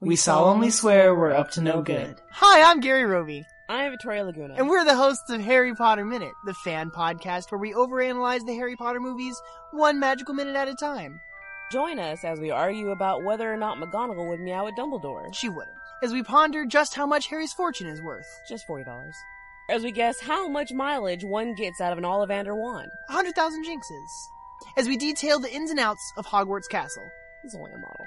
We solemnly swear we're up to no good. Hi, I'm Gary Roby, I'm Victoria Laguna. and we're the hosts of Harry Potter Minute, the fan podcast where we overanalyze the Harry Potter movies one magical minute at a time. Join us as we argue about whether or not McGonagall would meow at Dumbledore. She wouldn't. As we ponder just how much Harry's fortune is worth. Just $40. As we guess how much mileage one gets out of an Ollivander wand. A hundred thousand jinxes. As we detail the ins and outs of Hogwarts Castle. It's only a model.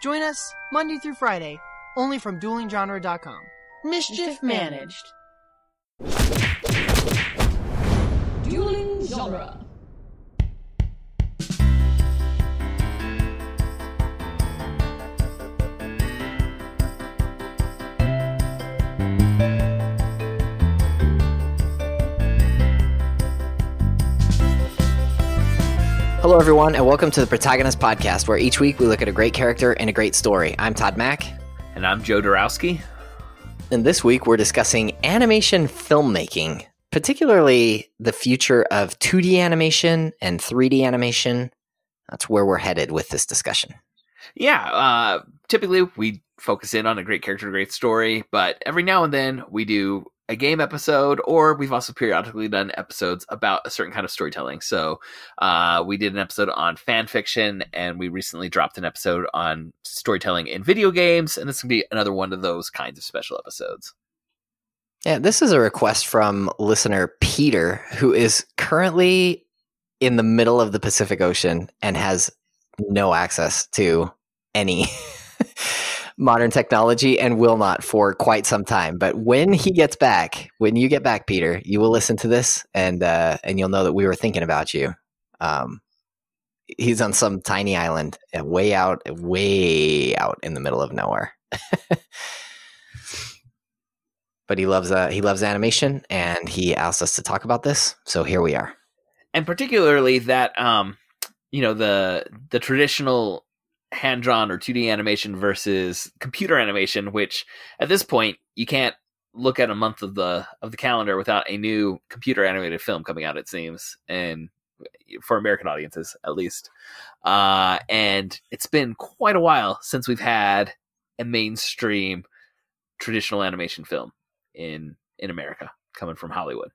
Join us Monday through Friday, only from duelinggenre.com. Mischief managed. Dueling genre. Hello, everyone, and welcome to the Protagonist Podcast, where each week we look at a great character and a great story. I'm Todd Mack, And I'm Joe Dorowski. and this week we're discussing animation filmmaking, particularly the future of 2D animation and 3D animation. That's where we're headed with this discussion. Yeah, uh, typically we focus in on a great character, a great story, but every now and then we do a game episode, or we've also periodically done episodes about a certain kind of storytelling. So uh, we did an episode on fan fiction, and we recently dropped an episode on storytelling in video games, and this will be another one of those kinds of special episodes. Yeah, this is a request from listener Peter, who is currently in the middle of the Pacific Ocean and has no access to any modern technology and will not for quite some time. But when he gets back, when you get back, Peter, you will listen to this and uh, and you'll know that we were thinking about you. Um, he's on some tiny island, uh, way out, way out in the middle of nowhere. but he loves uh, he loves animation, and he asked us to talk about this. So here we are. and particularly that um you know the the traditional hand drawn or 2D animation versus computer animation which at this point you can't look at a month of the of the calendar without a new computer animated film coming out it seems and for American audiences at least. Uh and it's been quite a while since we've had a mainstream traditional animation film in in America coming from Hollywood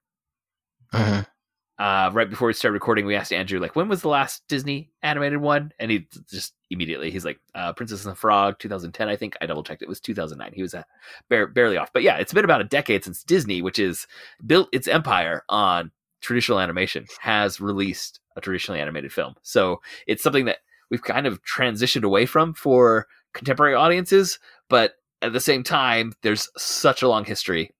uh, right before we started recording, we asked Andrew like, when was the last Disney animated one? And he just immediately he's like, uh, Princess and the Frog, 2010, I think. I double checked; it was 2009. He was uh, bare, barely off, but yeah, it's been about a decade since Disney, which is built its empire on traditional animation, has released a traditionally animated film. So it's something that we've kind of transitioned away from for contemporary audiences, but at the same time, there's such a long history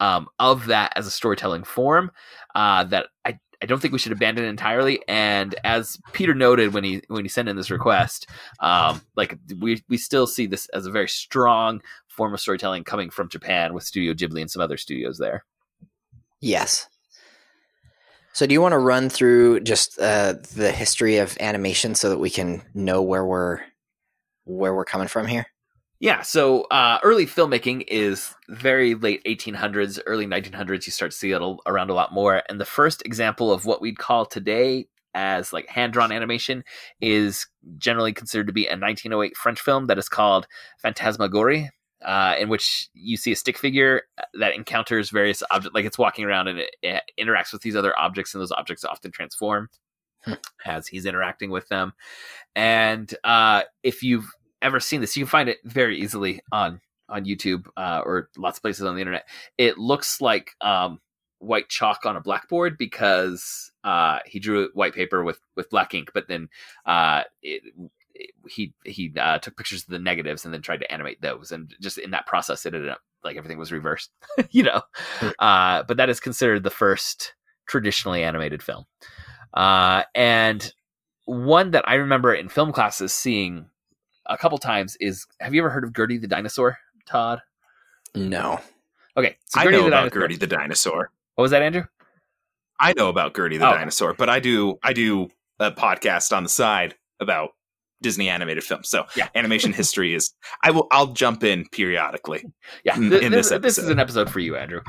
um, of that as a storytelling form uh, that I I don't think we should abandon it entirely. And as Peter noted when he when he sent in this request, um, like we we still see this as a very strong form of storytelling coming from Japan with Studio Ghibli and some other studios there. Yes. So, do you want to run through just uh, the history of animation so that we can know where we're where we're coming from here? Yeah, so uh, early filmmaking is very late 1800s, early 1900s. You start to see it around a lot more. And the first example of what we'd call today as like hand drawn animation is generally considered to be a 1908 French film that is called Phantasmagorie. Uh, in which you see a stick figure that encounters various objects, like it's walking around and it, it interacts with these other objects, and those objects often transform Hmm. as he's interacting with them. And uh, if you've ever seen this, you can find it very easily on on YouTube uh, or lots of places on the internet. It looks like um, white chalk on a blackboard because uh, he drew white paper with with black ink, but then uh, it, it- he he uh, took pictures of the negatives and then tried to animate those, and just in that process, it ended up like everything was reversed, you know. Uh, but that is considered the first traditionally animated film, uh, and one that I remember in film classes seeing a couple times is have you ever heard of Gertie the dinosaur, Todd? No. Okay, so I Gertie know about dinosaur- Gertie the dinosaur. What was that, Andrew? I know about Gertie the Oh. dinosaur, but I do I do a podcast on the side about Disney animated films. So Yeah. animation history is I will I'll jump in periodically. Yeah, in- in this, this this is an episode for you, Andrew,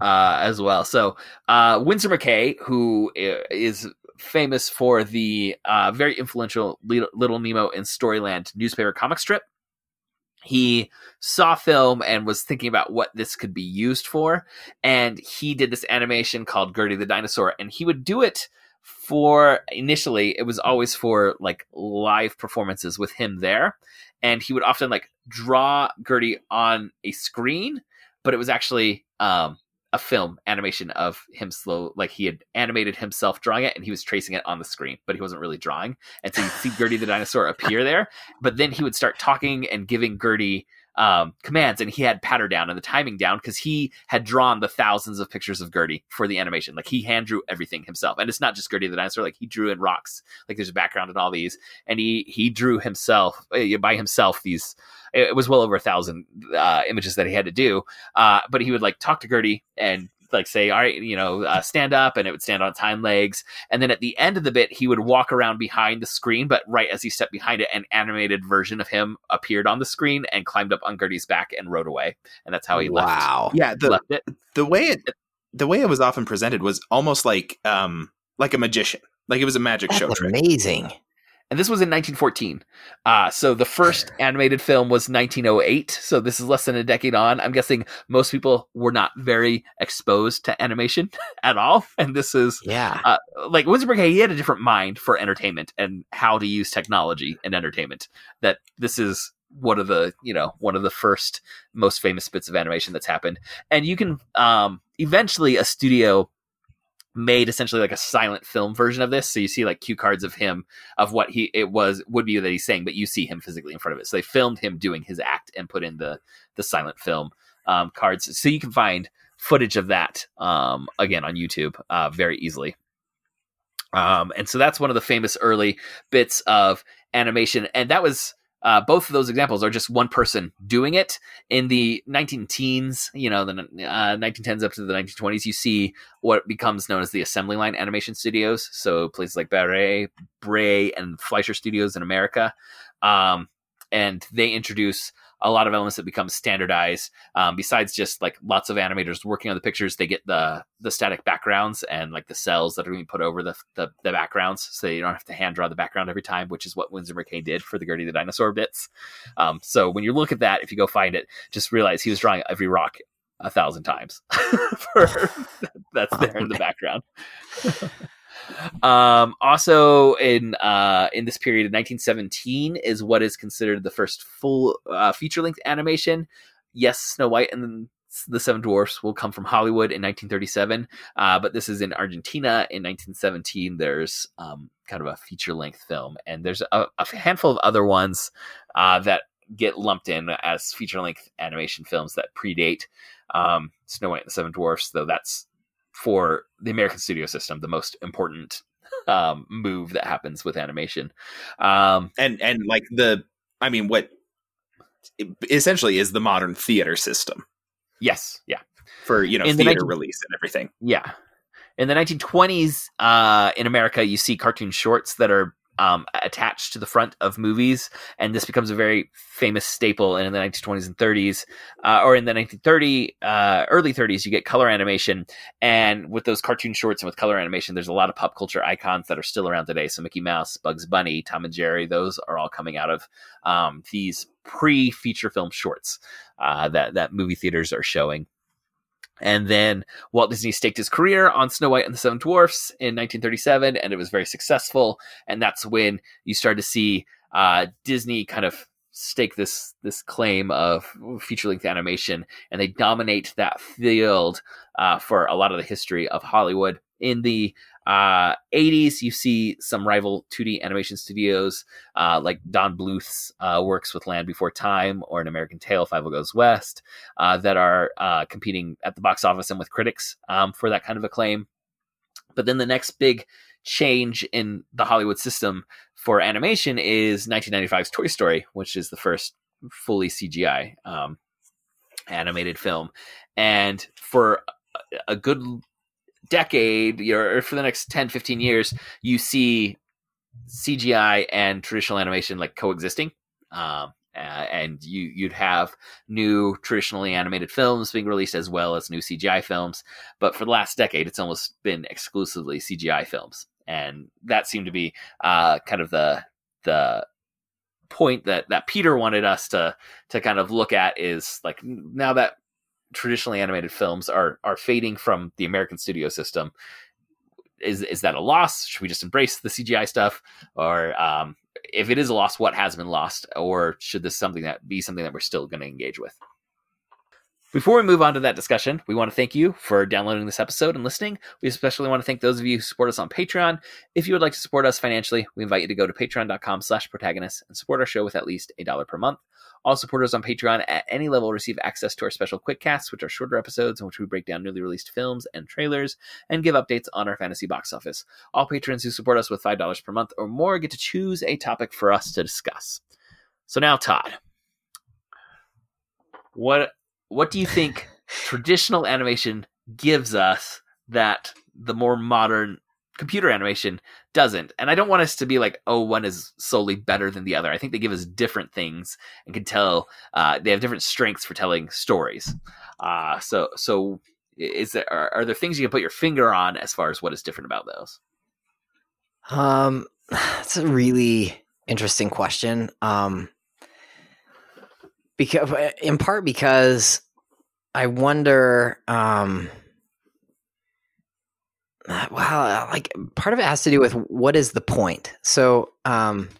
uh, as well. So, uh, Winsor McCay, who is famous for the uh, very influential Little, Nemo in Storyland newspaper comic strip, he saw film and was thinking about what this could be used for and he did this animation called gertie the dinosaur and he would do it for initially it was always for like live performances with him there and he would often like draw gertie on a screen but it was actually um a film animation of him slow like he had animated himself drawing it and he was tracing it on the screen but he wasn't really drawing. And so you see gertie the dinosaur appear there but then he would start talking and giving gertie um, commands and he had patter down and the timing down because he had drawn the thousands of pictures of Gertie for the animation. Like he hand drew everything himself. And it's not just Gertie the dinosaur, like he drew in rocks. Like there's a background in all these. And he he drew himself uh, by himself these it was well over a thousand uh, images that he had to do. Uh, but he would like talk to Gertie and like say, all right, you know, uh, stand up, and it would stand on its hind legs. And then at the end of the bit, he would walk around behind the screen, but right as he stepped behind it, an animated version of him appeared on the screen and climbed up on Gertie's back and rode away. And that's how he wow. left. Wow. Yeah, the left it. the way it the way it was often presented was almost like um like a magician. Like it was a magic That's show trick. And this was in 1914. Uh, so the first animated film was 1908. So this is less than a decade on. I'm guessing most people were not very exposed to animation at all. And this is Yeah. uh, like Winsenberg, he had a different mind for entertainment and how to use technology in entertainment. That this is one of the you know one of the first most famous bits of animation that's happened. And you can um, eventually a studio made essentially like a silent film version of this. So you see like cue cards of him of what he it was would be that he's saying but you see him physically in front of it. So they filmed him doing his act and put in the the silent film um, cards. So you can find footage of that um, again on youtube uh, very easily. Um, and so that's one of the famous early bits of animation. And that was uh, both of those examples are just one person doing it. In the 19 teens you know the uh, 1910s up to the 1920s you see what becomes known as the assembly line animation studios. So places like Barre, Bray, and Fleischer Studios in America. Um, and they introduce a lot of elements that become standardized. Um, besides just like lots of animators working on the pictures, they get the the static backgrounds and like the cells that are being put over the, the the backgrounds, so you don't have to hand draw the background every time, which is what Winsor McCay did for the Gertie the Dinosaur bits. Um, so when you look at that, if you go find it, just realize he was drawing every rock a thousand times for that's there in the background. um, also in uh, in this period of 1917 is what is considered the first full uh, feature length animation. Yes, Snow White and the Seven Dwarfs will come from Hollywood in 1937, uh, but this is in Argentina in 1917. There's um, kind of a feature length film, and there's a, a handful of other ones uh, that get lumped in as feature length animation films that predate um, Snow White and the Seven Dwarfs, though that's for the American studio system the most important um, move that happens with animation. Um, and and like the I mean what essentially is the modern theater system yes, yeah, for you know In the theater 19 release and everything. yeah. In the 1920s, uh, in America, you see cartoon shorts that are um, attached to the front of movies, and this becomes a very famous staple. In the 1920s and 30s, uh, or in the 1930 uh, early 30s, you get color animation, and with those cartoon shorts and with color animation, there's a lot of pop culture icons that are still around today. So Mickey Mouse, Bugs Bunny, Tom and Jerry, those are all coming out of um, these pre-feature film shorts uh, that that movie theaters are showing. And then Walt Disney staked his career on Snow White and the Seven Dwarfs in 1937, and it was very successful. And that's when you start to see uh, Disney kind of stake this this claim of feature length animation, and they dominate that field uh, for a lot of the history of Hollywood. In the uh, 80s, you see some rival 2D animation studios uh, like Don Bluth's uh, works with Land Before Time or An American Tail, Fievel Goes West, uh, that are uh, competing at the box office and with critics um, for that kind of acclaim. But then the next big change in the Hollywood system for animation is 1995's Toy Story, which is the first fully CGI um, animated film. And for a- a good decade, or for the next 10, 15 years, you see CGI and traditional animation like coexisting. Um, and you you'd have new traditionally animated films being released as well as new CGI films. But for the last decade, it's almost been exclusively CGI films, and that seemed to be uh, kind of the the point that that Peter wanted us to to kind of look at is like now that traditionally animated films are are fading from the American studio system. Is is that a loss? Should we just embrace the CGI stuff, or um, if it is a loss, what has been lost, or should this something that be something that we're still going to engage with? Before we move on to that discussion, we want to thank you for downloading this episode and listening. We especially want to thank those of you who support us on Patreon. If you would like to support us financially, we invite you to go to patreon.com slash protagonist and support our show with at least a dollar per month. All supporters on Patreon at any level receive access to our special quick casts, which are shorter episodes in which we break down newly released films and trailers and give updates on our fantasy box office. All patrons who support us with $5 per month or more get to choose a topic for us to discuss. So now, Todd, what what do you think traditional animation gives us that the more modern computer animation doesn't? And I don't want us to be like, oh, one is solely better than the other. I think they give us different things and can tell. Uh, they have different strengths for telling stories. Uh, so, so is there are, are there things you can put your finger on as far as what is different about those? Um, that's a really interesting question. Um, because in part because I wonder. Um, well, like part of it has to do with what is the point. So, um,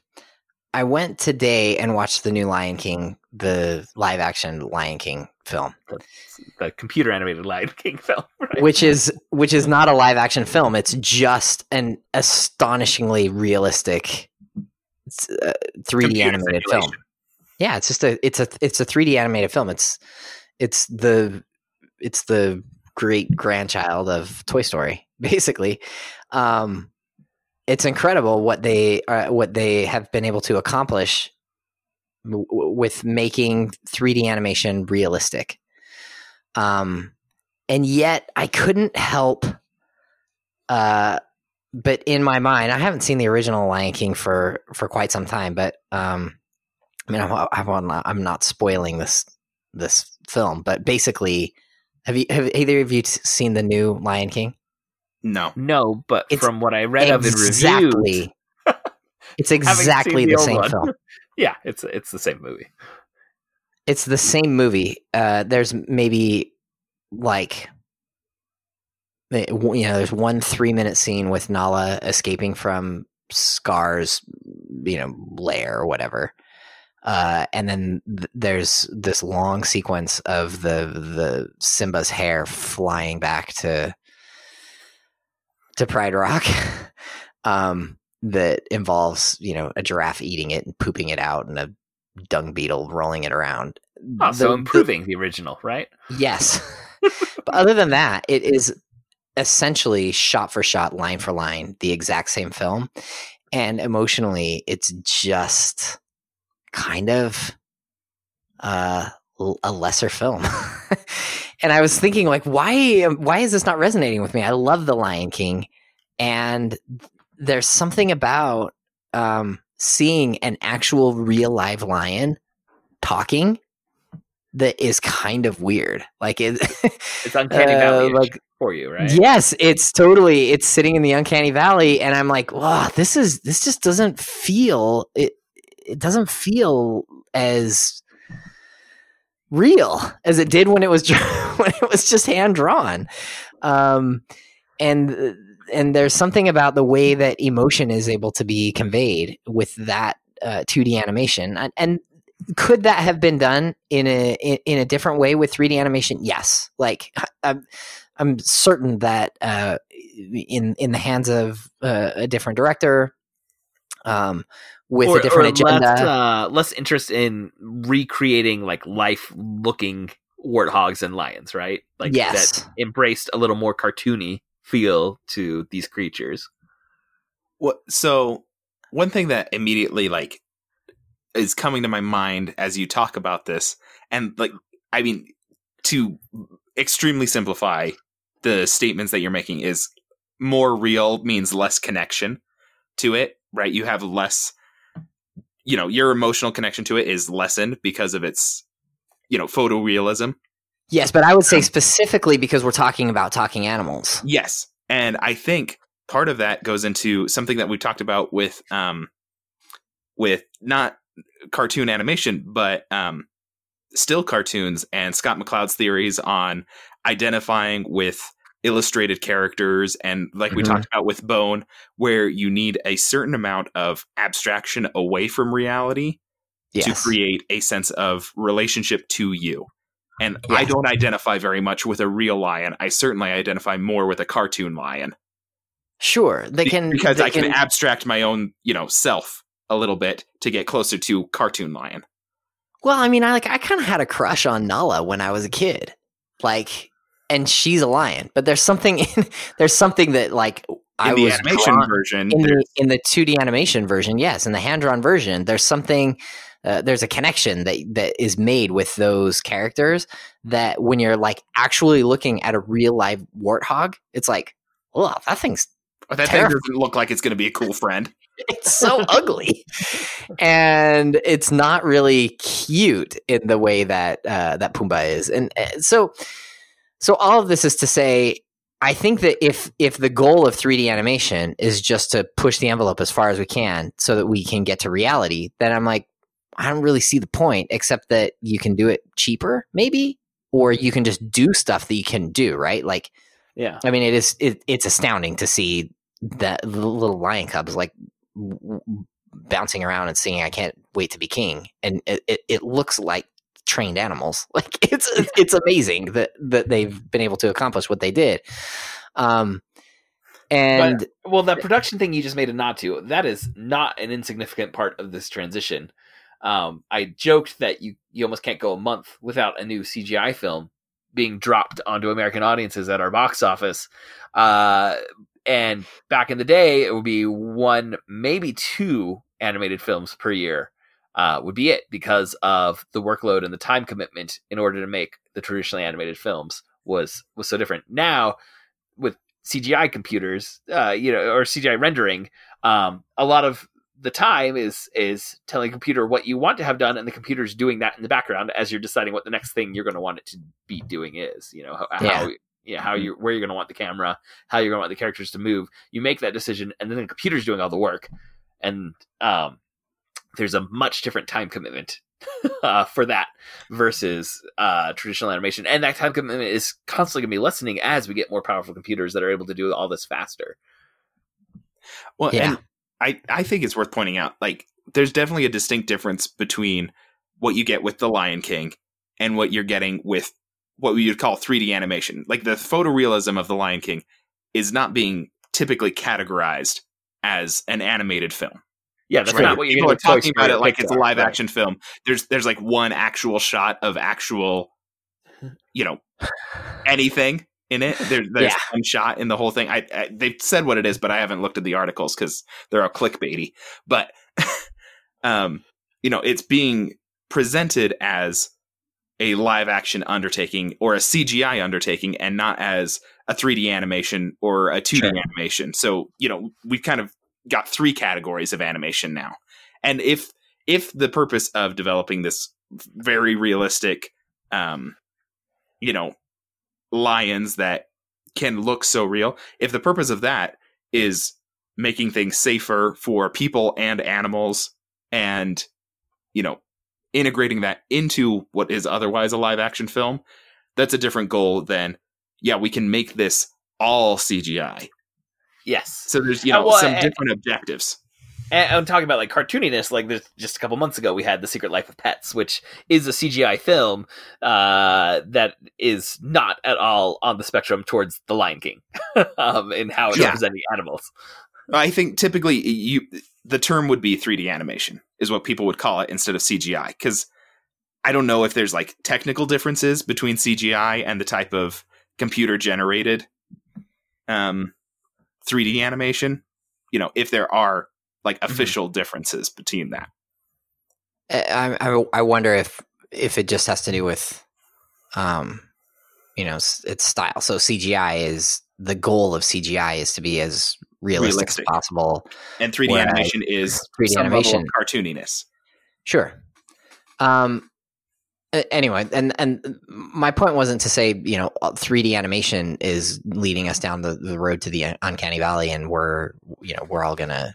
I went today and watched the new Lion King, the live action Lion King film, The, the computer animated Lion King film, right? which is which is not a live action film. It's just an astonishingly realistic uh, 3D Computer animated film. Yeah, it's just a it's a it's a 3D animated film. It's it's the it's the great grandchild of Toy Story, basically. Um, it's incredible what they uh, what they have been able to accomplish w- with making 3D animation realistic. Um, and yet I couldn't help, uh, but in my mind, I haven't seen the original Lion King for for quite some time. But um, I mean, I'm, I'm not, I'm not spoiling this this film, but basically, have you have either of you seen the new Lion King? No. No, but It's from what I read of in reviews, exactly. it's exactly the, the same one. film. yeah, it's it's the same movie. It's the same movie. Uh, there's maybe like eh, you know, there's one three minute scene with Nala escaping from Scar's you know lair or whatever. Uh, and then th- there's this long sequence of the the Simba's hair flying back to to Pride Rock, um, that involves you know a giraffe eating it and pooping it out, and a dung beetle rolling it around. Oh, so The- improving the original, right? Yes. but other than that, it is essentially shot for shot, line for line, the exact same film. And emotionally, it's just kind of uh, a lesser film. and I was thinking, like, why? Why is this not resonating with me? I love The Lion King, and there's something about um, seeing an actual real live lion talking that is kind of weird. Like it, It's uncanny uh, valley like for you, right? yes, it's totally it's sitting in the uncanny valley, and I'm like, wow, this is this just doesn't feel it. It doesn't feel as real as it did when it was when it was just hand drawn. Um, and and there's something about the way that emotion is able to be conveyed with that uh, 2D animation, and, and could that have been done in a in, in a different way with 3D animation? Yes. Like I'm I'm certain that uh, in in the hands of uh, a different director, um, with or, a different or agenda. Less, uh, less interest in recreating like life looking warthogs and lions, right? Like Yes. that embraced a little more cartoony feel to these creatures. What so one thing that immediately like is coming to my mind as you talk about this and like I mean to extremely simplify the statements that you're making is more real means less connection to it, right? You have less you know, your emotional connection to it is lessened because of its you know, photorealism. yes, but I would say Um, specifically because we're talking about talking animals. Yes. And I think part of that goes into something that we talked about with um with not cartoon animation, but um, still cartoons and Scott McCloud's theories on identifying with illustrated characters and like we Mhm. talked about with Bone, where you need a certain amount of abstraction away from reality yes. to create a sense of relationship to you. And I don't identify very much with a real lion. I certainly identify more with a cartoon lion Sure, they can because they I can, abstract my own, you know, self a little bit to get closer to cartoon lion. Well, I mean, I like I kind of had a crush on Nala when I was a kid, like, and she's a lion. But there's something in, there's something that like In I the was animation drawn- version, in the in the 2D animation version, yes, in the hand drawn version, there's something. Uh, there's a connection that that is made with those characters that when you're like actually looking at a real live warthog, it's like, oh, that thing's that thing doesn't look like it's going to be a cool friend. it's so ugly and it's not really cute in the way that uh, that Pumbaa is and uh, so so all of this is to say I think that if if the goal of 3D animation is just to push the envelope as far as we can so that we can get to reality then I'm like I don't really see the point except that you can do it cheaper maybe or you can just do stuff that you can do right like Yeah. I mean, it is it, it's astounding to see that little lion cubs like w- bouncing around and singing "I can't wait to be king," and it, it, it looks like trained animals. Like it's it's amazing that that they've been able to accomplish what they did. Um, and Well, that production thing you just made a nod to, that is not an insignificant part of this transition. Um, I joked that you, you almost can't go a month without a new CGI film being dropped onto American audiences at our box office. Uh, and back in the day, it would be one, maybe two animated films per year. Uh, would be it because of the workload and the time commitment in order to make the traditionally animated films was was so different. Now, with CGI computers, uh, you know, or CGI rendering, um, a lot of the time is is telling a computer what you want to have done, and the computer's doing that in the background as you're deciding what the next thing you're going to want it to be doing is. You know, how, Yeah. how yeah, how you where you're going to want the camera, how you're going to want the characters to move. You make that decision, and then the computer's doing all the work, and um, there's a much different time commitment uh, for that versus uh, traditional animation, and that time commitment is constantly going to be lessening as we get more powerful computers that are able to do all this faster. Well, Yeah. and I, I think it's worth pointing out, like, there's definitely a distinct difference between what you get with The Lion King and what you're getting with what we would call 3D animation. Like, the photorealism of The Lion King is not being typically categorized as an animated film. Yeah, that's Right. not what you're People are talking about it like it's a live action film. There's there's like one actual shot of actual, you know, anything in it. There, there's Yeah. one shot in the whole thing. I, I they've said what it is, but I haven't looked at the articles because they're all clickbaity. But um, you know, it's being presented as a live action undertaking or a CGI undertaking, and not as a 3D animation or a 2D Sure. animation. So you know, we've kind of got three categories of animation now. And if if the purpose of developing this very realistic um you know lions that can look so real, if the purpose of that is making things safer for people and animals and you know integrating that into what is otherwise a live action film, that's a different goal than yeah, we can make this all CGI. Yes. So there's you Uh, know well, some and- different objectives. And I'm talking about like cartooniness. Like there's just a couple months ago, we had The Secret Life of Pets, which is a CGI film uh, that is not at all on the spectrum towards The Lion King um, in how it's Yeah. representing animals. I think typically you the term would be 3D animation is what people would call it instead of CGI because I don't know if there's like technical differences between CGI and the type of computer generated um 3D animation. You know, if there are like official differences between that. I, I I wonder if if it just has to do with, um, you know, its style. So CGI is the goal of CGI is to be as realistic, Realistic. as possible. And 3D Whereas animation is 3D some level of animation- cartooniness. Sure. Um. A- Anyway, and and my point wasn't to say you know 3D animation is leading us down the, the road to the uncanny valley, and we're you know we're all gonna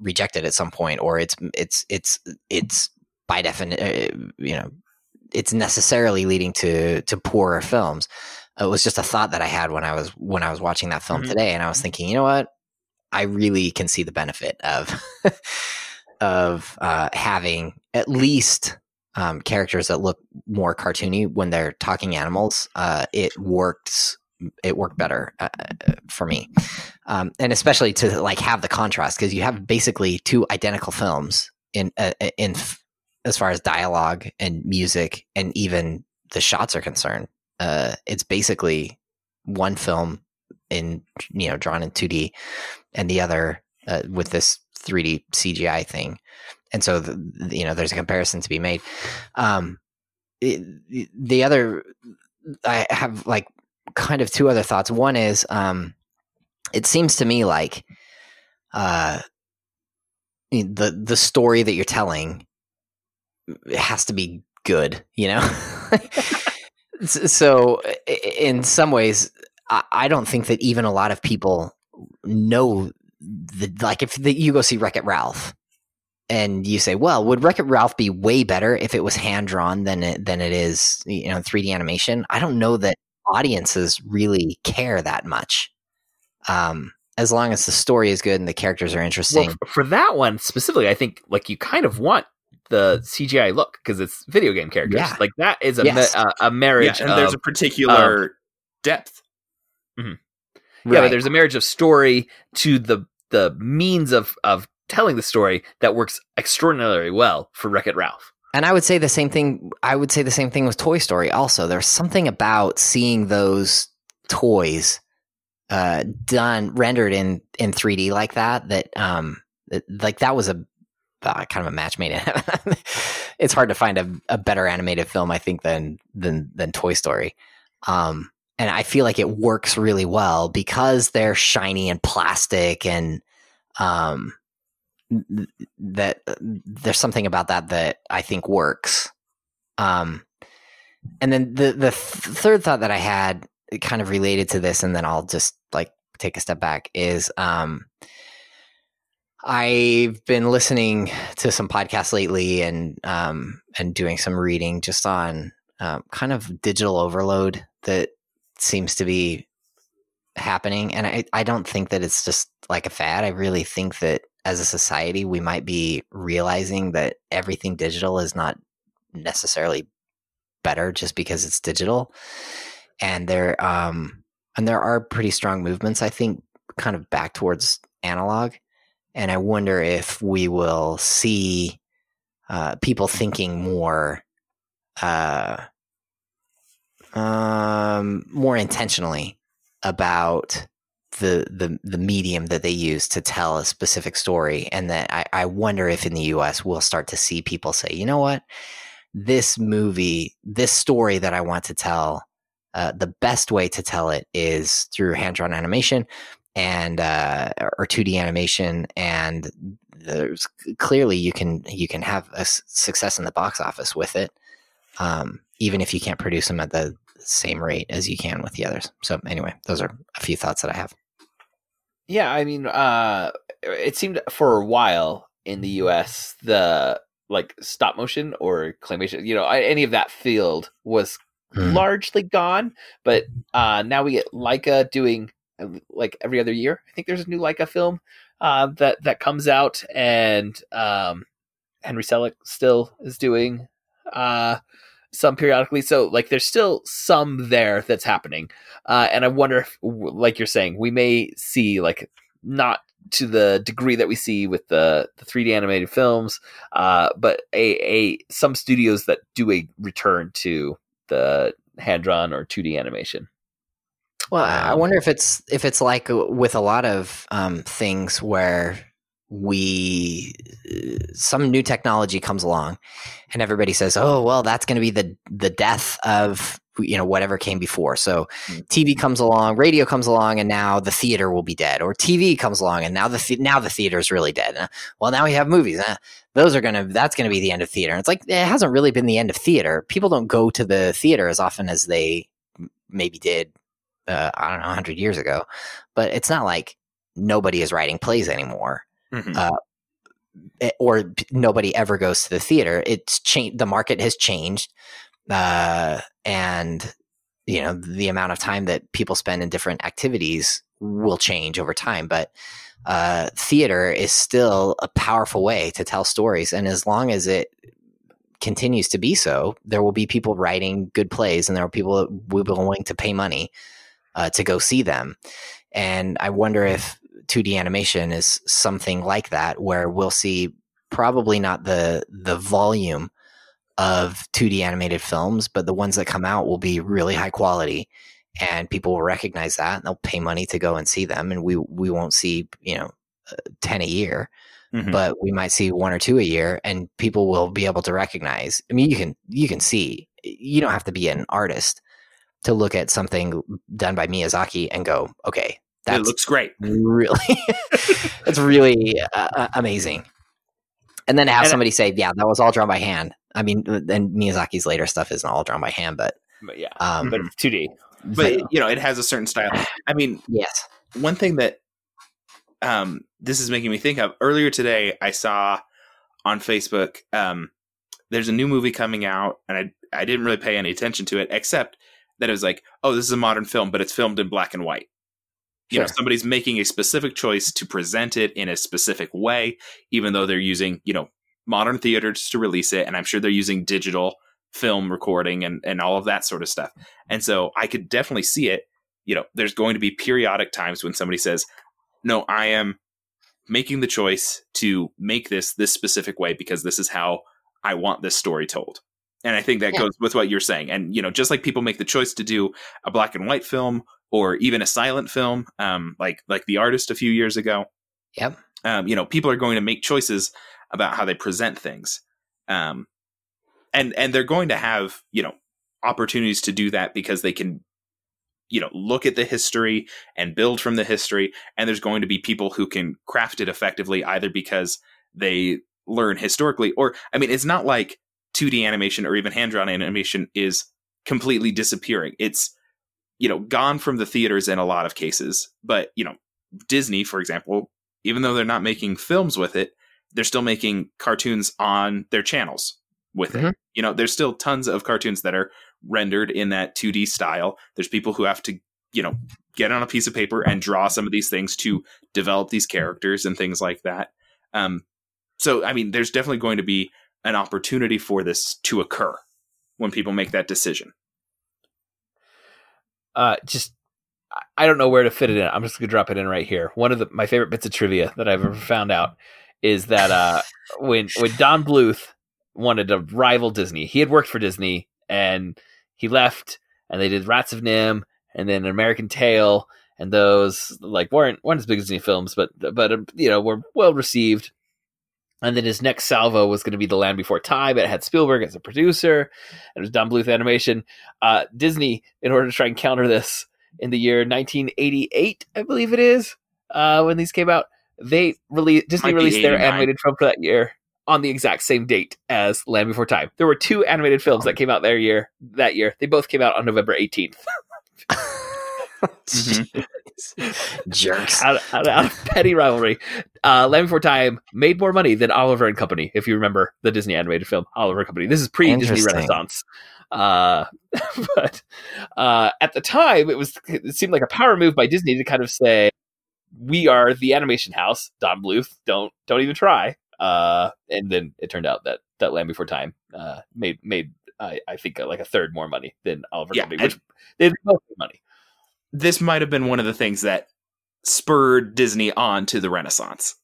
reject it at some point, or it's it's it's it's by definition, you know, it's necessarily leading to to poorer films. It was just a thought that I had when I was when I was watching that film Mhm. today, and I was thinking, you know what, I really can see the benefit of of uh, having at least um, characters that look more cartoony when they're talking animals. Uh, it works. It worked better uh, uh, for me, um, and especially to like have the contrast because you have basically two identical films in uh, in f- as far as dialogue and music and even the shots are concerned. Uh, it's basically one film in you know drawn in 2D and the other uh, with this 3D CGI thing. And so the, you know there's a comparison to be made. Um, the other I have like kind of two other thoughts. One is um, it seems to me like uh, the the story that you're telling has to be good, you know. So in some ways, I, I don't think that even a lot of people know the like if the, you go see Wreck It Ralph. And you say, well, would Wreck It Ralph be way better if it was hand drawn than it than it is, you know, 3D animation? I don't know that audiences really care that much. Um, as long as the story is good and the characters are interesting. Well, for that one specifically, I think like you kind of want the CGI look because it's video game characters. Yeah. Like that is a Yes. ma- a, a marriage. Yeah, and there's a of- particular depth. yeah, but there's a marriage of story to the the means of of telling the story that works extraordinarily well for Wreck It Ralph. And I would say the same thing. I would say the same thing with Toy Story. Also, there's something about seeing those toys uh, done rendered in in 3D like that. That um, like that was a uh, kind of a match made in it's hard to find a, a better animated film, I think, than than than Toy Story. Um, and I feel like it works really well because they're shiny and plastic and um, that there's something about that that I think works. Um, and then the the th- third thought that I had, kind of related to this, and then I'll just like take a step back, is um, I've been listening to some podcasts lately, and um, and doing some reading just on um, kind of digital overload that seems to be happening, and I I don't think that it's just like a fad. I really think that as a society, we might be realizing that everything digital is not necessarily better just because it's digital. And there, um, and there are pretty strong movements, I think, kind of back towards analog. And I wonder if we will see uh, people thinking more, uh, um, more intentionally about the the the medium that they use to tell a specific story and that I, I wonder if in the US we'll start to see people say, you know what, this movie, this story that I want to tell, uh, the best way to tell it is through hand drawn animation and uh, or 2D animation and there's clearly you can you can have a success in the box office with it um, even if you can't produce them at the same rate as you can with the others. So anyway, those are a few thoughts that I have. Yeah, I mean, uh, it seemed for a while in the U.S. the like stop motion or claymation, you know, any of that field was Hmm. largely gone. But uh, now we get Laika doing like every other year. I think there's a new Laika film uh, that that comes out, and um, Henry Selick still is doing uh, some periodically. So like, there's still some there that's happening, uh, and I wonder if, like you're saying, we may see like not to the degree that we see with the, the 3D animated films, uh, but a, a some studios that do a return to the hand drawn or 2D animation. Well, I Um, wonder if it's if it's like uh, with a lot of um, things where we some new technology comes along and everybody says, "Oh, well, that's going to be the the death of you know whatever came before." So Mm. TV comes along, radio comes along, and now the theater will be dead. Or TV comes along, and now the the- now the theater is really dead. Uh, well, now we have movies. Uh, those are gonna that's gonna be the end of theater. And it's like it hasn't really been the end of theater. People don't go to the theater as often as they maybe did uh, I don't know, 100 years ago. But it's not like nobody is writing plays anymore. Mhm. Uh, eh, or nobody ever goes to the theater. It's changed. The market has changed, uh, and you know the amount of time that people spend in different activities will change over time. But uh, theater is still a powerful way to tell stories, and as long as it continues to be so, there will be people writing good plays, and there are people that will be willing to pay money uh, to go see them. And I wonder if 2D animation is something like that, where we'll see probably not the the volume of 2D animated films, but the ones that come out will be really high quality, and people will recognize that and they'll pay money to go and see them. And we we won't see you know uh, ten a year, Mhm. but we might see one or two a year, and people will be able to recognize. I mean, you can you can see. You don't have to be an artist to look at something done by Miyazaki and go, okay, it that's looks great. really that's really uh, uh, amazing and then to have And I- somebody say yeah that was all drawn by hand i mean then miyazaki's later stuff isn't all drawn by hand but But yeah, um but 2D. But you know, it has a certain style. I mean, yes one thing that um, this is making me think of earlier today, I saw on Facebook um, there's a new movie coming out, and I I didn't really pay any attention to it except that it was like, oh, this is a modern film, but it's filmed in black and white. You know, somebody's making a specific choice to present it in a specific way, even though they're using you know modern theaters to release it, and I'm sure they're using digital film recording and and all of that sort of stuff. And so I could definitely see it. You know, there's going to be periodic times when somebody says, "No, I am making the choice to make this this specific way because this is how I want this story told." And I think that Yeah. goes with what you're saying. And you know, just like people make the choice to do a black and white film or even a silent film, um, like like the artist a few years ago, yep um, you know, people are going to make choices about how they present things. Um, and and they're going to have, you know, opportunities to do that because they can you know, look at the history and build from the history and there's going to be people who can craft it effectively either because they learn historically or I mean, it's not like 2D animation or even hand-drawn animation is completely disappearing. It's you know, gone from the theaters in a lot of cases, but you know, Disney, for example, even though they're not making films with it, they're still making cartoons on their channels with it. Mhm. You know, there's still tons of cartoons that are rendered in that 2D style. There's people who have to, you know, get on a piece of paper and draw some of these things to develop these characters and things like that. Um, so, I mean, there's definitely going to be an opportunity for this to occur when people make that decision. Uh, just I- don't know where to fit it in. I'm just gonna drop it in right here. One of the my favorite bits of trivia that I've ever found out is that uh, when when Don Bluth wanted to rival Disney, he had worked for Disney and he left, and they did Rats of NIMH and then American Tail, and those like weren't weren't as big as Disney films, but but um, you know were well received. And then his next salvo was going to be The Land Before Time. It had Spielberg as a producer. And it was Don Bluth animation. Uh, Disney, in order to try and counter this, in the year 1988, I believe it is, uh, when these came out, they released Disney released their animated film for that year on the exact same date as Land Before Time. There were two animated films that came out their year that year. They both came out on November 18th. Mhm. jerks out, out, out of petty rivalry. Uh, Land Before Time made more money than Oliver and Company. If you remember the Disney animated film Oliver and Company, this is pre Disney Renaissance. Uh, but uh, at the time, it was it seemed like a power move by Disney to kind of say, "We are the animation house." Don Bluth, don't don't even try. Uh, and then it turned out that that Land Before Time uh, made made I, I think uh, like a third more money than Oliver Yeah, Company, which they both made money. This might have been one of the things that spurred Disney on to the Renaissance.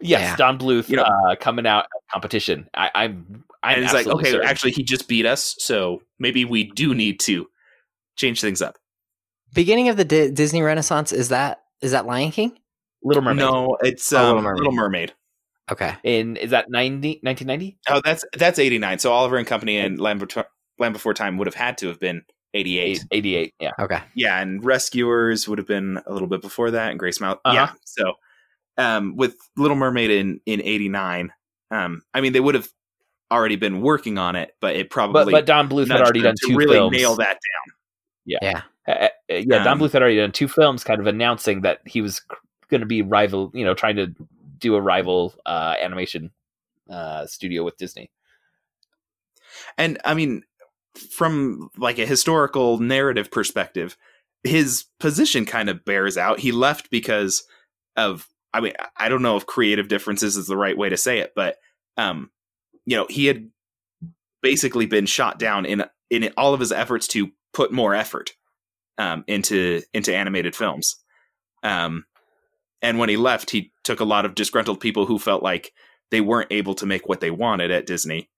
Yes, Yeah. Don Bluth You know- uh, coming out of competition. I, I'm, I'm and it's like, okay, certain. actually, he just beat us, so maybe we do need to change things up. beginning of the Di- disney renaissance is that is that lion king Little Mermaid. No, it's Oh, um, Little Mermaid. Little Mermaid. okay In is that 90, 1990? Oh, that's that's eighty nine. So Oliver and Company and Land Before, Land Before Time would have had to have been eighty eight. 88, yeah. okay Yeah, and Rescuers would have been a little bit before that, and Great Mouse. Uh-huh. Yeah, so um, with Little Mermaid in in eighty nine, um, I mean they would have already been working on it, but it probably but Don Bluth had nudged already them done to two really films. nail that down. yeah Uh, uh, yeah, Don Um, Bluth had already done two films, kind of announcing that he was going to be rival, you know, trying to do a rival uh, animation uh, studio with Disney. And I mean, from like a historical narrative perspective, his position kind of bears out. He left because of I mean, I don't know if creative differences is the right way to say it, but um, you know, he had basically been shot down in in all of his efforts to put more effort um, into into animated films. Um, and when he left, he took a lot of disgruntled people who felt like they weren't able to make what they wanted at Disney,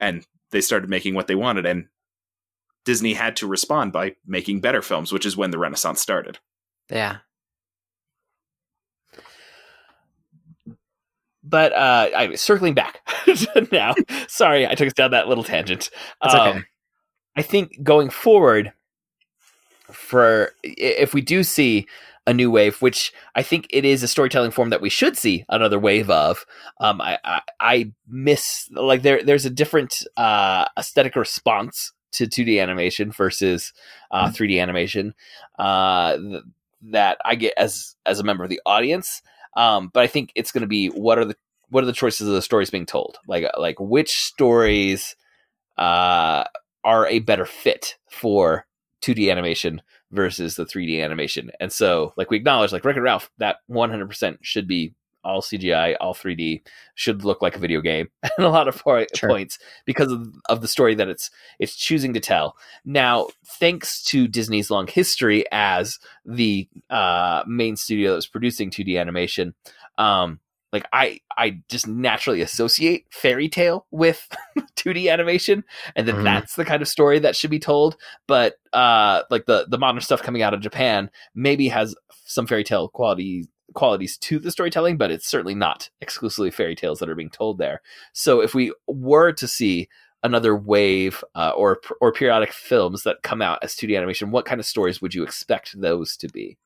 and they started making what they wanted. And Disney had to respond by making better films, which is when the Renaissance started. Yeah. But uh, I circling back now. Sorry, I took us down that little tangent. That's okay. Um, I think going forward, for if we do see a new wave, which I think it is a storytelling form that we should see another wave of. Um, I, I, I miss like there there's a different uh, aesthetic response to 2D animation versus uh, 3D animation uh, th- that I get as as a member of the audience. Um, but I think it's going to be what are the what are the choices of the stories being told? Like like which stories uh, are a better fit for 2D animation versus the 3D animation. And so, like we acknowledge, like Wreck-It Ralph, that 100% should be all CGI, all 3D, should look like a video game and a lot of Sure. points because of, of the story that it's it's choosing to tell. Now, thanks to Disney's long history as the uh, main studio that was producing 2D animation, um, like I I just naturally associate fairy tale with 2D animation, and that Mhm. that's the kind of story that should be told. But uh, like the the modern stuff coming out of Japan maybe has some fairy tale quality qualities to the storytelling, but it's certainly not exclusively fairy tales that are being told there. So if we were to see another wave uh, or or periodic films that come out as 2D animation, what kind of stories would you expect those to be?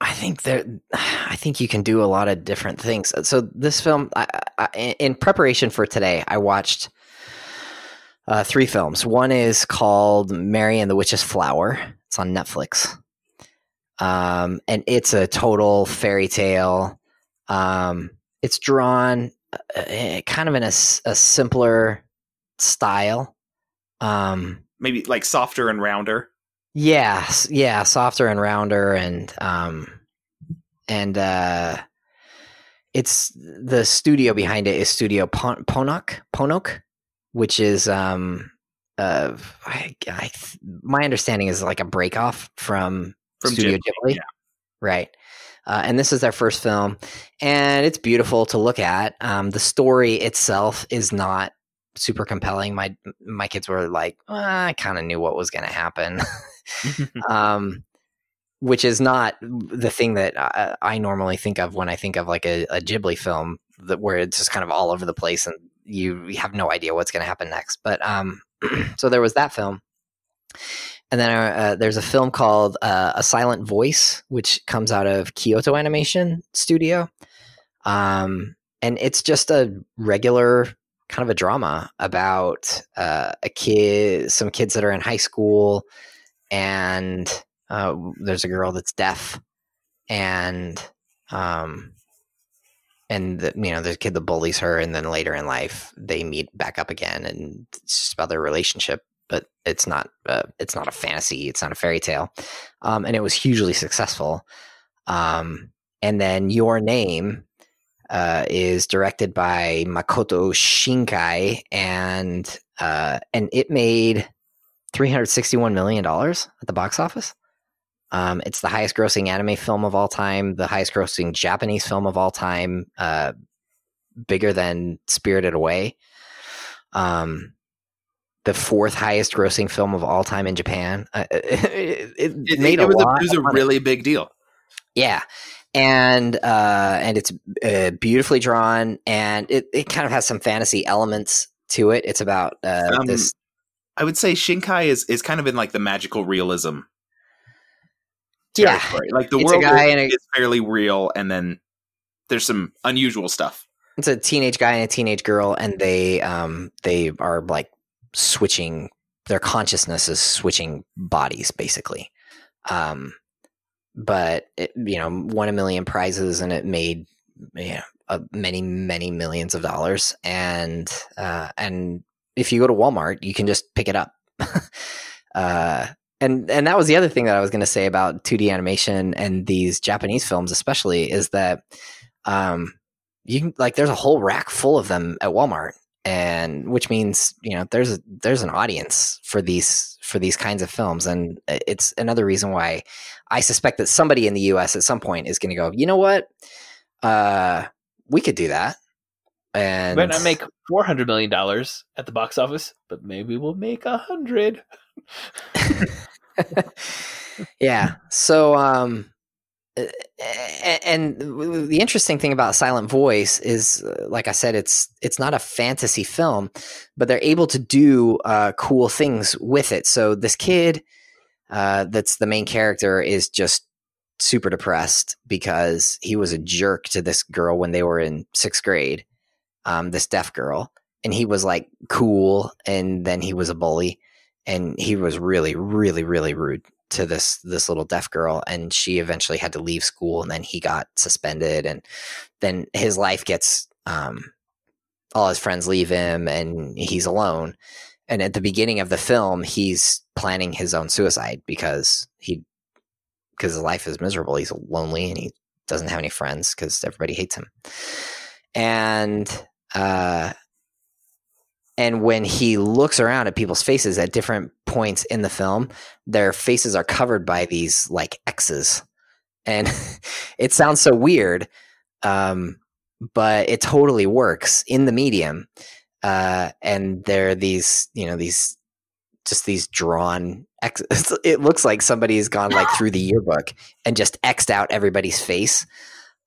I think there, I think you can do a lot of different things. So this film, I, I, in preparation for today, I watched uh, three films. One is called Mary and the Witch's Flower. It's on Netflix, um, and it's a total fairy tale. Um, it's drawn uh, kind of in a, a simpler style. Um, Maybe like softer and rounder. yeah, yeah, softer and rounder, and um, and uh, it's the studio behind it is Studio Pon- Ponoc Ponoc, which is um, uh, I, I my understanding is like a break off from From Studio Ghibli, Ghibli, yeah. right? Uh, and this is their first film, and it's beautiful to look at. Um, the story itself is not super compelling. My my kids were like, "Uh, I kind of knew what was going to happen, um, which is not the thing that I, I normally think of when I think of like a, a Ghibli film, that where it's just kind of all over the place and you, you have no idea what's going to happen next. But um, so there was that film. And then uh, uh, there's a film called uh, A Silent Voice, which comes out of Kyoto Animation Studio. Um, and it's just a regular kind of a drama about uh, a kid, some kids that are in high school, and uh, there's a girl that's deaf, and um, and the, you know there's a kid that bullies her, and then later in life they meet back up again, and it's just about their relationship. But it's not uh, it's not a fantasy, it's not a fairy tale, um, and it was hugely successful. Um, and then your name uh, is directed by Makoto Shinkai, and uh, and it made three hundred sixty one million dollars at the box office. Um, it's the highest grossing anime film of all time, the highest grossing Japanese film of all time, uh, bigger than Spirited Away. Um, the fourth highest grossing film of all time in Japan. Uh, it, it It, made it a was, lot. a, it was a really big deal. Yeah. And uh and it's uh, beautifully drawn and it, it kind of has some fantasy elements to it. It's about uh Um, this I would say Shinkai is is kind of in like the magical realism yeah. Like the It's world guy is, a- is fairly real, and then there's some unusual stuff. it's a teenage guy and a teenage girl and they um they are like switching their consciousness is switching bodies basically. Um but it, you know, won a million prizes and it made you know, uh, many many millions of dollars, and uh, and if you go to Walmart, you can just pick it up. uh, and and that was the other thing that I was going to say about 2D animation and these Japanese films, especially, is that um, you can like there's a whole rack full of them at Walmart, and which means you know there's a, there's an audience for these for these kinds of films, and it's another reason why I suspect that somebody in the U.S. at some point is going to go, you know what, uh, we could do that, and Might not make four hundred million dollars at the box office, but maybe we'll make a hundred. yeah. So, um, and the interesting thing about Silent Voice is, uh, like I said, it's it's not a fantasy film, but they're able to do uh, cool things with it. So this kid, uh, that's the main character, is just super depressed because he was a jerk to this girl when they were in sixth grade, um, this deaf girl, and he was like cool, and then he was a bully and he was really really really rude to this this little deaf girl and she eventually had to leave school and then he got suspended and then his life gets um all his friends leave him and he's alone. And at the beginning of the film he's planning his own suicide because he because his life is miserable. He's lonely and he doesn't have any friends because everybody hates him. And uh and when he looks around at people's faces at different points in the film, their faces are covered by these like X's. And it sounds so weird, um, but it totally works in the medium. Uh, and there are these, you know, these just these drawn X's. It looks like somebody's gone like through the yearbook and just X'd out everybody's face.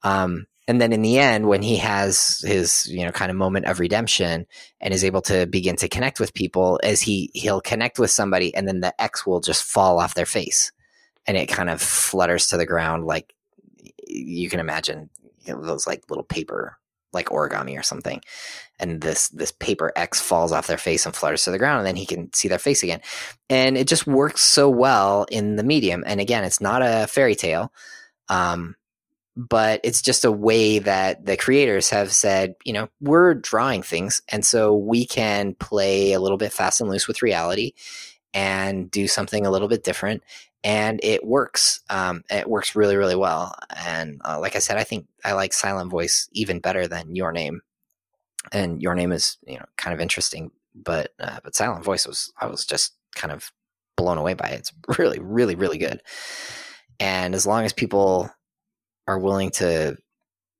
Um, and then in the end when he has his you know kind of moment of redemption and is able to begin to connect with people as he he'll connect with somebody and then the x will just fall off their face. And it kind of flutters to the ground like you can imagine you know, those like little paper like origami or something. And this this paper x falls off their face and flutters to the ground and then he can see their face again. And it just works so well in the medium. And again it's not a fairy tale. Um, but it's just a way that the creators have said, you know, we're drawing things. And so we can play a little bit fast and loose with reality and do something a little bit different. And it works. Um, it works really, really well. And uh, like I said, I think I like Silent Voice even better than Your Name. And Your Name is, you know, kind of interesting, but uh, but Silent Voice was I was just kind of blown away by it. It's really, really, really good. And as long as people are willing to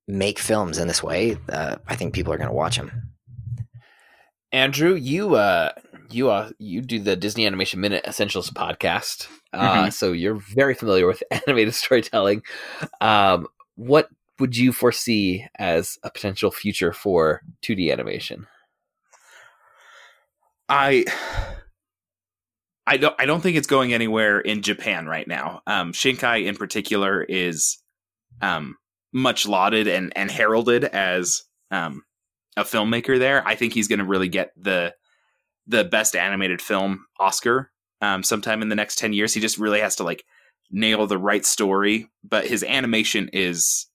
make films in this way, uh, I think people are going to watch them. Andrew, you uh, you uh, you do the Disney Animation Minute Essentials podcast, uh, Mhm. so you're very familiar with animated storytelling. Um, what would you foresee as a potential future for 2D animation? I I don't I don't think it's going anywhere in Japan right now. Um, Shinkai in particular is um, much lauded and and heralded as um, a filmmaker there. I think he's going to really get the the best animated film Oscar um, sometime in the next 10 years. He just really has to like nail the right story, but his animation is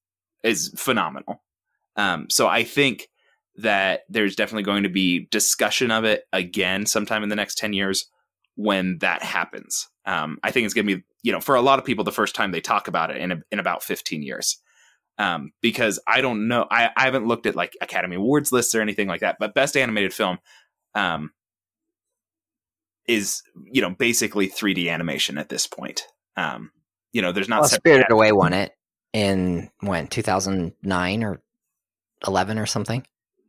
is phenomenal. Um, so I think that there's definitely going to be discussion of it again sometime in the next 10 years when that happens. Um, I think it's going to be, you know, for a lot of people, the first time they talk about it in, in about 15 years. Um, because I don't know, I, I haven't looked at like Academy Awards lists or anything like that, but best animated film um, is, you know, basically 3D animation at this point. Um, you know, there's not Well, Spirited Away won it in when 2009 or 11 or something.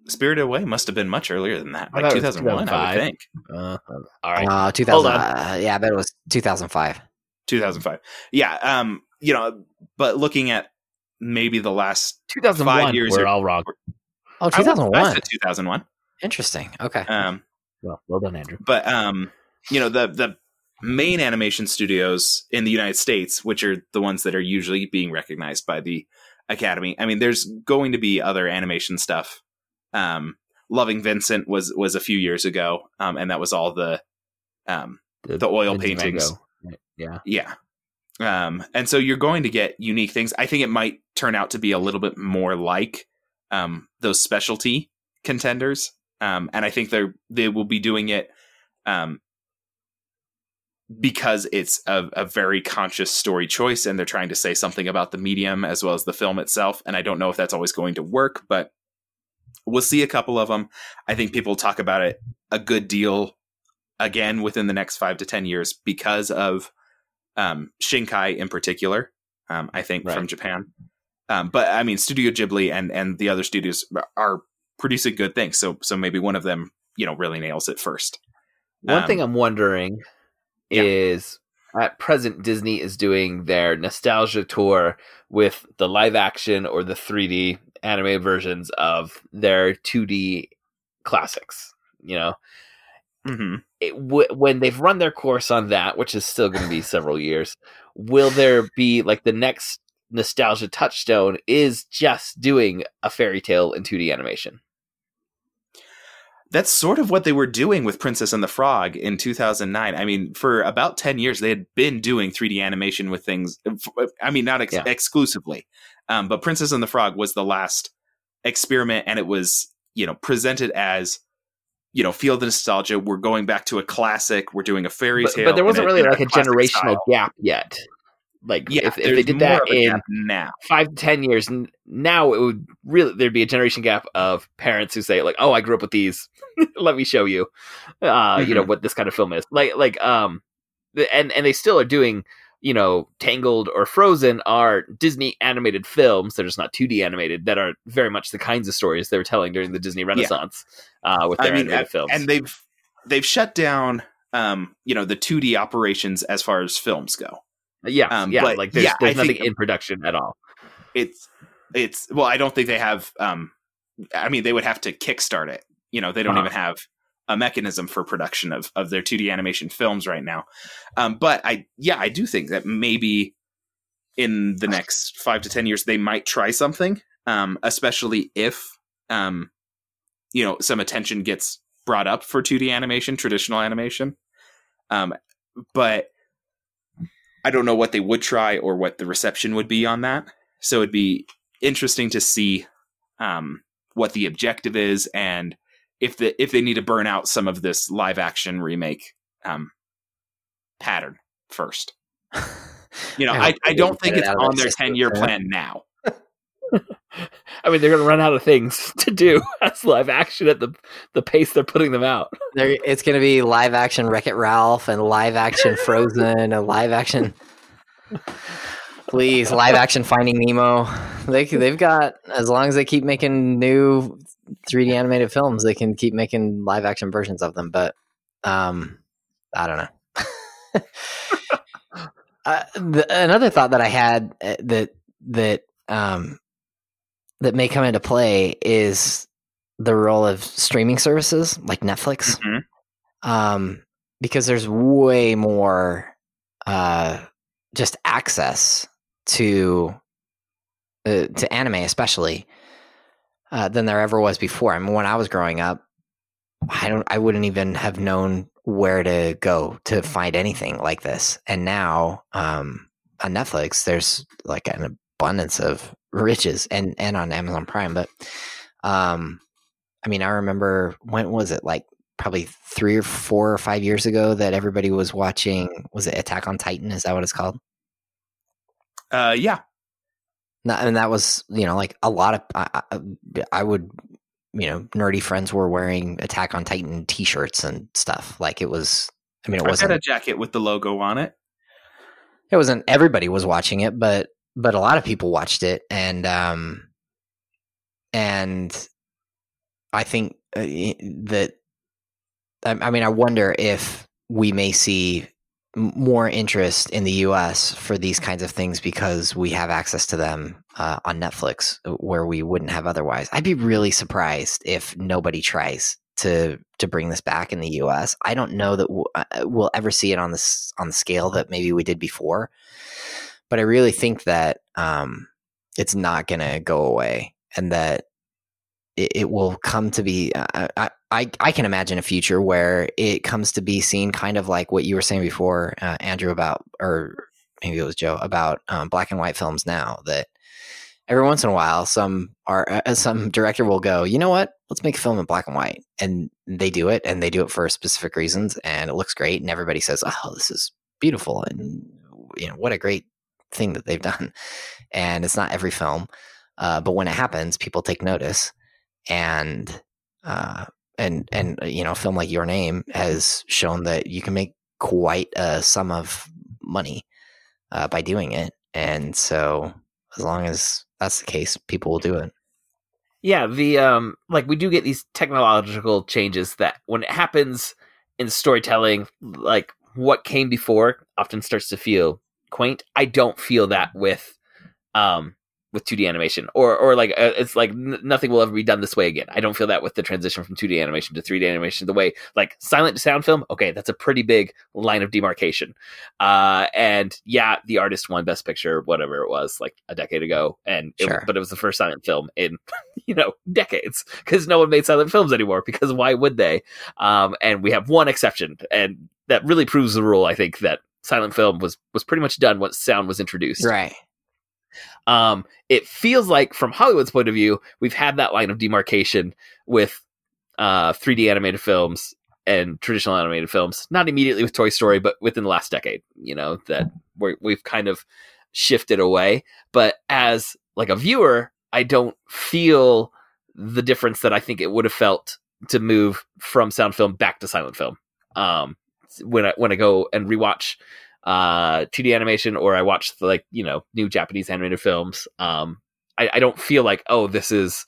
Spirited Away must have been much earlier than that, like thought it was 2001, I would think. Uh, all right, Uh, 2000. Uh, yeah, I bet it was 2005. 2005. Yeah, um, you know, but looking at maybe the last 2001. Five years we're or- all wrong. Oh, I would- I 2001. said 2001. Interesting. Okay. Um, Well, well done, Andrew. but um, you know, the the main animation studios in the United States, which are the ones that are usually being recognized by the Academy. I mean, there's going to be other animation stuff. Um, Loving Vincent was was a few years ago, um, and that was all the um, The oil Vinci paintings. Yeah. yeah. Um, and so you're going to get unique things. I think it might turn out to be a little bit more like um, those specialty contenders. Um, and I think they're they will be doing it um, because it's a, a very conscious story choice, and they're trying to say something about the medium as well as the film itself. And I don't know if that's always going to work, but we'll see a couple of them. I think people talk about it a good deal again within the next five to ten years because of um, Shinkai in particular. Um, I think Right. from Japan, um, but I mean Studio Ghibli and and the other studios are producing good things. So so maybe one of them you know really nails it first. One Um, thing I'm wondering yeah. is at present Disney is doing their nostalgia tour with the live action or the 3D animated versions of their 2D classics. You know, mhm. it, w- when they've run their course on that, which is still going to be several years, will there be like the next nostalgia touchstone is just doing a fairy tale in 2D animation? That's sort of what they were doing with Princess and the Frog in 2009. I mean, for about 10 years, they had been doing 3D animation with things. I mean, not ex- Yeah. exclusively, um, but Princess and the Frog was the last experiment, and it was, you know, presented as, you know, feel the nostalgia. We're going back to a classic. We're doing a fairy tale. but there wasn't really in like a generational style. gap yet. Like Yeah, if, if they did that in now. five to ten years now it would really there'd be a generation gap of parents who say like oh i grew up with these let me show you uh you know Mhm. what this kind of film is like like um and and they still are doing you know tangled or frozen are disney animated films. They're just not 2d animated that are very much the kinds of stories they were telling during the disney renaissance uh with I their mean, animated and, films. and they've they've shut down, um, you know, the 2D operations as far as films go. yeah um, yeah but like there's, yeah, there's nothing in production at all. it's it's well i don't think they have um i mean they would have to kickstart it. You know they don't Uh-huh. even have a mechanism for production of of their 2d animation films right now. Um but i yeah i do think that maybe in the next five to ten years they might try something um especially if um you know some attention gets brought up for 2d animation traditional animation. Um but i don't know what they would try or what the reception would be on that. So it'd be interesting to see um, what the objective is and if the if they need to burn out some of this live action remake um, pattern first. You know, I I, I don't think it's on their their ten year plan now. i mean they're gonna run out of things to do as live action at the the pace they're putting them out There, it's going to be live action Wreck It Ralph and live action Frozen and live action. Please, live action Finding Nemo. They they've got as long as they keep making new 3D animated films, they can keep making live action versions of them. But um, I don't know. uh, the, another thought that I had uh, that that um that may come into play is the role of streaming services like Netflix Mhm. um, because there's way more uh, just access to uh, to anime, especially uh, than there ever was before. I mean, when I was growing up, I don't, I wouldn't even have known where to go to find anything like this. And now um, on Netflix, there's like an abundance of riches, and and on Amazon Prime. But um, I mean, I remember when was it like probably three or four or five years ago that everybody was watching. Was it Attack on Titan? Is that what it's called? Uh, yeah, And that was you know like a lot of I, I, I would you know nerdy friends were wearing Attack on Titan T-shirts and stuff. Like it was. I mean, it I wasn't. had a jacket with the logo on it. it wasn't everybody was watching it, but but a lot of people watched it, and um, and I think uh, that I, I mean I wonder if we may see more interest in the U.S. for these kinds of things because we have access to them uh, on Netflix, uh, where we wouldn't have otherwise. I'd be really surprised if nobody tries to to bring this back in the U.S. I don't know that w- uh, we'll ever see it on this on the scale that maybe we did before, but I really think that um, it's not going to go away, and that it, it will come to be. I, I I I can imagine a future where it comes to be seen kind of like what you were saying before, uh, Andrew, about or maybe it was Joe about um, black and white films now that every once in a while some are uh, some director will go, you know what, let's make a film in black and white, and they do it, and they do it for specific reasons, and it looks great, and everybody says, oh, this is beautiful, and you know what a great thing that they've done, and it's not every film, uh, but when it happens, people take notice, and uh, and and uh, you know, a film like Your Name has shown that you can make quite a sum of money uh, by doing it, and so as long as that's the case, people will do it. Yeah, the um like we do get these technological changes that when it happens in storytelling, like what came before often starts to feel quaint. I don't feel that with um with 2D animation, or or like uh, it's like n- nothing will ever be done this way again. I don't feel that with the transition from 2D animation to 3D animation. The way like silent to sound film, okay, that's a pretty big line of demarcation. Uh, and yeah, the artist won Best Picture, whatever it was, like a decade ago, and it, Sure. but it was the first silent film in you know decades because no one made silent films anymore. Because why would they? Um, and we have one exception, and that really proves the rule. I think that silent film was was pretty much done once sound was introduced. Right. Um, it feels like, from Hollywood's point of view, we've had that line of demarcation with uh, 3D animated films and traditional animated films. Not immediately with Toy Story, but within the last decade. You know that we've kind of shifted away. But as like a viewer, I don't feel the difference that I think it would have felt to move from sound film back to silent film. Um, when I when I go and rewatch uh 2D animation or I watch the, like you know new Japanese animated films, um, I, I don't feel like oh this is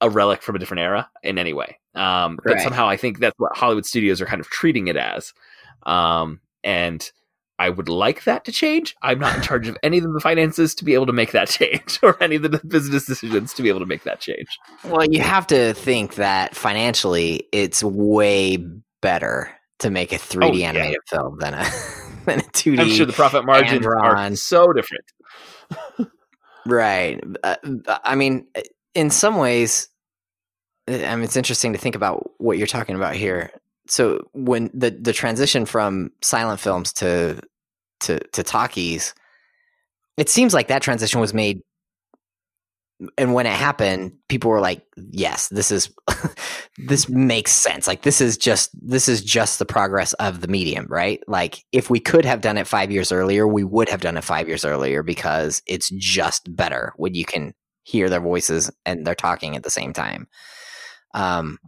a relic from a different era in any way. Um, but somehow I think that's what Hollywood studios are kind of treating it as, um, and I would like that to change. I'm not in charge of any of the finances to be able to make that change, or any of the business decisions to be able to make that change. Well, you have to think that financially, it's way better to make a 3D Oh, yeah. animated film than a than a 2D. I'm sure the profit margins are so different. Right. Uh, I mean, in some ways, I mean, it's interesting to think about what you're talking about here. So when the the transition from silent films to to to talkies, it seems like that transition was made. And when it happened, people were like, "Yes, this is this makes sense. Like this is just this is just the progress of the medium, right? Like if we could have done it 5 years earlier, we would have done it 5 years earlier because it's just better when you can hear their voices and they're talking at the same time. Um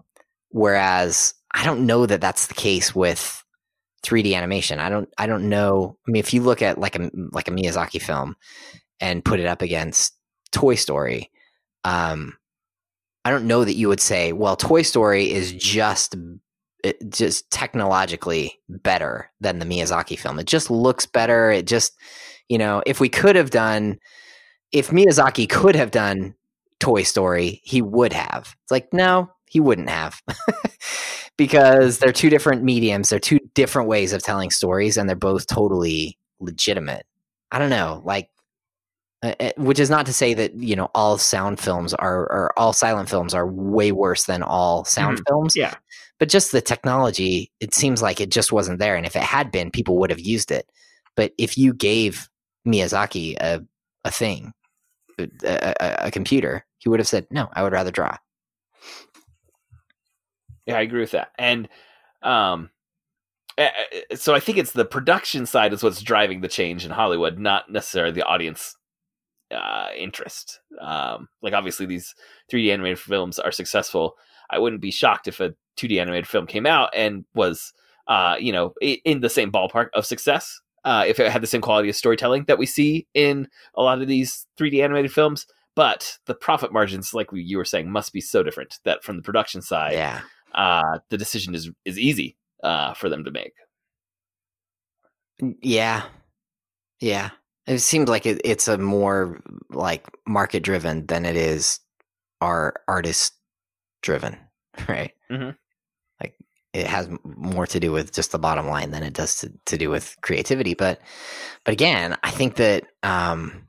whereas I don't know that that's the case with 3D animation. I don't I don't know. I mean if you look at like a like a Miyazaki film and put it up against Toy Story, um I don't know that you would say, well, Toy Story is just it just technologically better than the Miyazaki film. It just looks better. It just, you know, if we could have done, if Miyazaki could have done Toy Story, he would have. It's like, no, he wouldn't have. because they're two different mediums, they're two different ways of telling stories, and they're both totally legitimate. I don't know, like, Uh, uh, which is not to say that you know all sound films are or all silent films are way worse than all sound mm-hmm. films. Yeah. but just the technology it seems like it just wasn't there. And if it had been people would have used it. But if you gave miyazaki a, a thing uh, a, a, a computer he would have said no i would rather draw. Yeah, I agree with that. And um so I think it's the production side is what's driving the change in Hollywood, not necessarily the audience uh interest. Um like obviously these 3D animated films are successful. I wouldn't be shocked if a 2D animated film came out and was uh you know in the same ballpark of success. Uh, if it had the same quality of storytelling that we see in a lot of these 3D animated films, but the profit margins, like we- you were saying, must be so different that from the production side, yeah uh, the decision is is easy uh, for them to make. yeah yeah it seems like it, it's a more like market driven than it is our artist driven right Mhm. like it has more to do with just the bottom line than it does to, to do with creativity but but again i think that um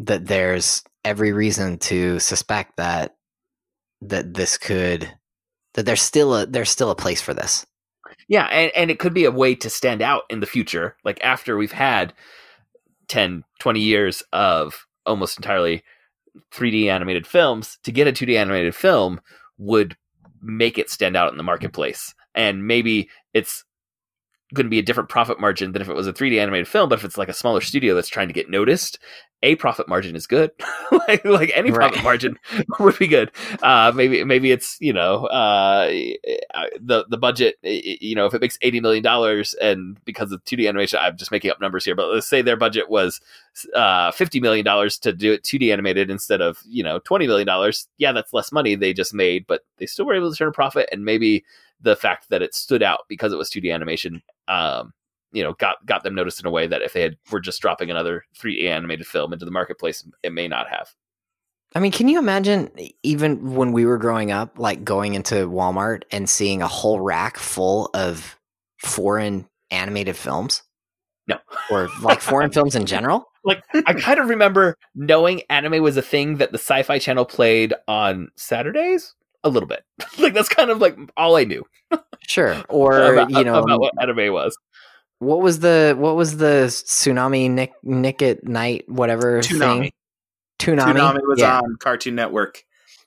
that there's every reason to suspect that that this could that there's still a there's still a place for this Yeah, and, and it could be a way to stand out in the future. Like after we've had 10, 20 years of almost entirely 3D animated films, to get a 2D animated film would make it stand out in the marketplace. And maybe it's going to be a different profit margin than if it was a 3D animated film. But if it's like a smaller studio that's trying to get noticed, a profit margin is good. like like any profit Right. margin would be good. Uh, maybe maybe it's you know uh, the the budget. You know, if it makes eighty million dollars and because of 2D animation, I'm just making up numbers here, but let's say their budget was uh, fifty million dollars to do it 2D animated instead of you know twenty million dollars. Yeah, that's less money they just made, but they still were able to turn a profit. And maybe the fact that it stood out because it was 2D animation, um, you know, got got them noticed in a way that if they had were just dropping another 3D animated film into the marketplace, it may not have. I mean, can you imagine even when we were growing up, like going into Walmart and seeing a whole rack full of foreign animated films? No. Or like foreign films in general? Like I kind of remember knowing anime was a thing that the Sci-Fi Channel played on Saturdays a little bit. like that's kind of like all I knew Sure. Or, about, you know, about what anime was. what was the what was the tsunami Nick Nick at night whatever Toonami. thing? Toonami. Toonami was yeah. on Cartoon Network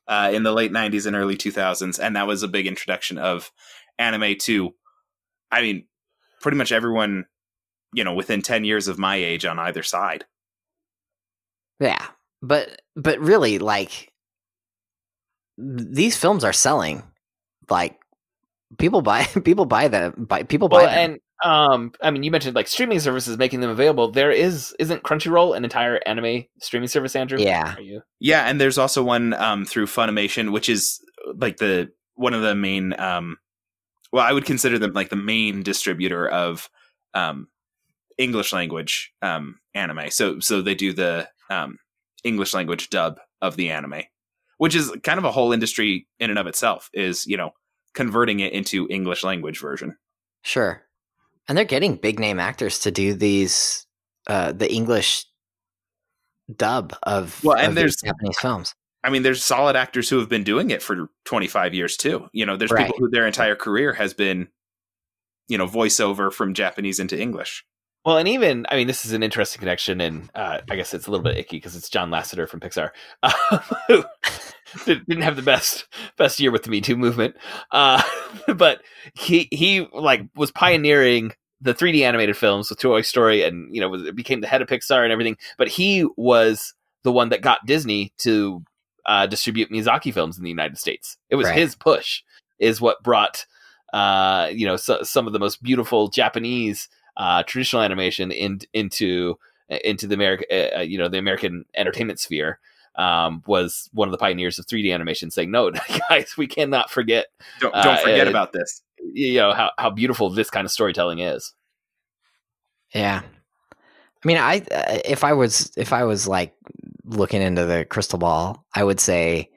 uh, in the late '90s and early 2000s, and that was a big introduction of anime to. I mean, pretty much everyone, you know, within 10 years of my age on either side. Yeah, but but really, like th- these films are selling. Like people buy people buy them. Buy people buy Well, them. and um, I mean, you mentioned like streaming services making them available. There is isn't Crunchyroll an entire anime streaming service, Andrew? Yeah. Are you? Yeah, and there's also one um, through Funimation, which is like the one of the main. Um, well, I would consider them like the main distributor of um, English language um, anime. So, so they do the um, English language dub of the anime, which is kind of a whole industry in and of itself. Is you know converting it into English language version. Sure. And they're getting big name actors to do these uh the English dub of, Well, and of there's- Japanese films. I mean, there's solid actors who have been doing it for 25 years too. You know, there's Right. people who their entire career has been, you know, voiceover from Japanese into English. Well, and even I mean, this is an interesting connection, and uh, I guess it's a little bit icky because it's John Lasseter from Pixar, who didn't have the best best year with the Me Too movement, uh, but he he like was pioneering the 3D animated films with Toy Story, and you know was, became the head of Pixar and everything. But he was the one that got Disney to uh, distribute Miyazaki films in the United States. It was Right. his push, is what brought uh, you know so, some of the most beautiful Japanese uh, traditional animation in, into into the American uh, you know the American entertainment sphere. Um, was one of the pioneers of 3D animation, saying, "No, guys, we cannot forget, Don't Uh, don't forget uh, about this. you know, how, how beautiful this kind of storytelling is." Yeah. I mean, I uh, if I was if I was like looking into the crystal ball, I would say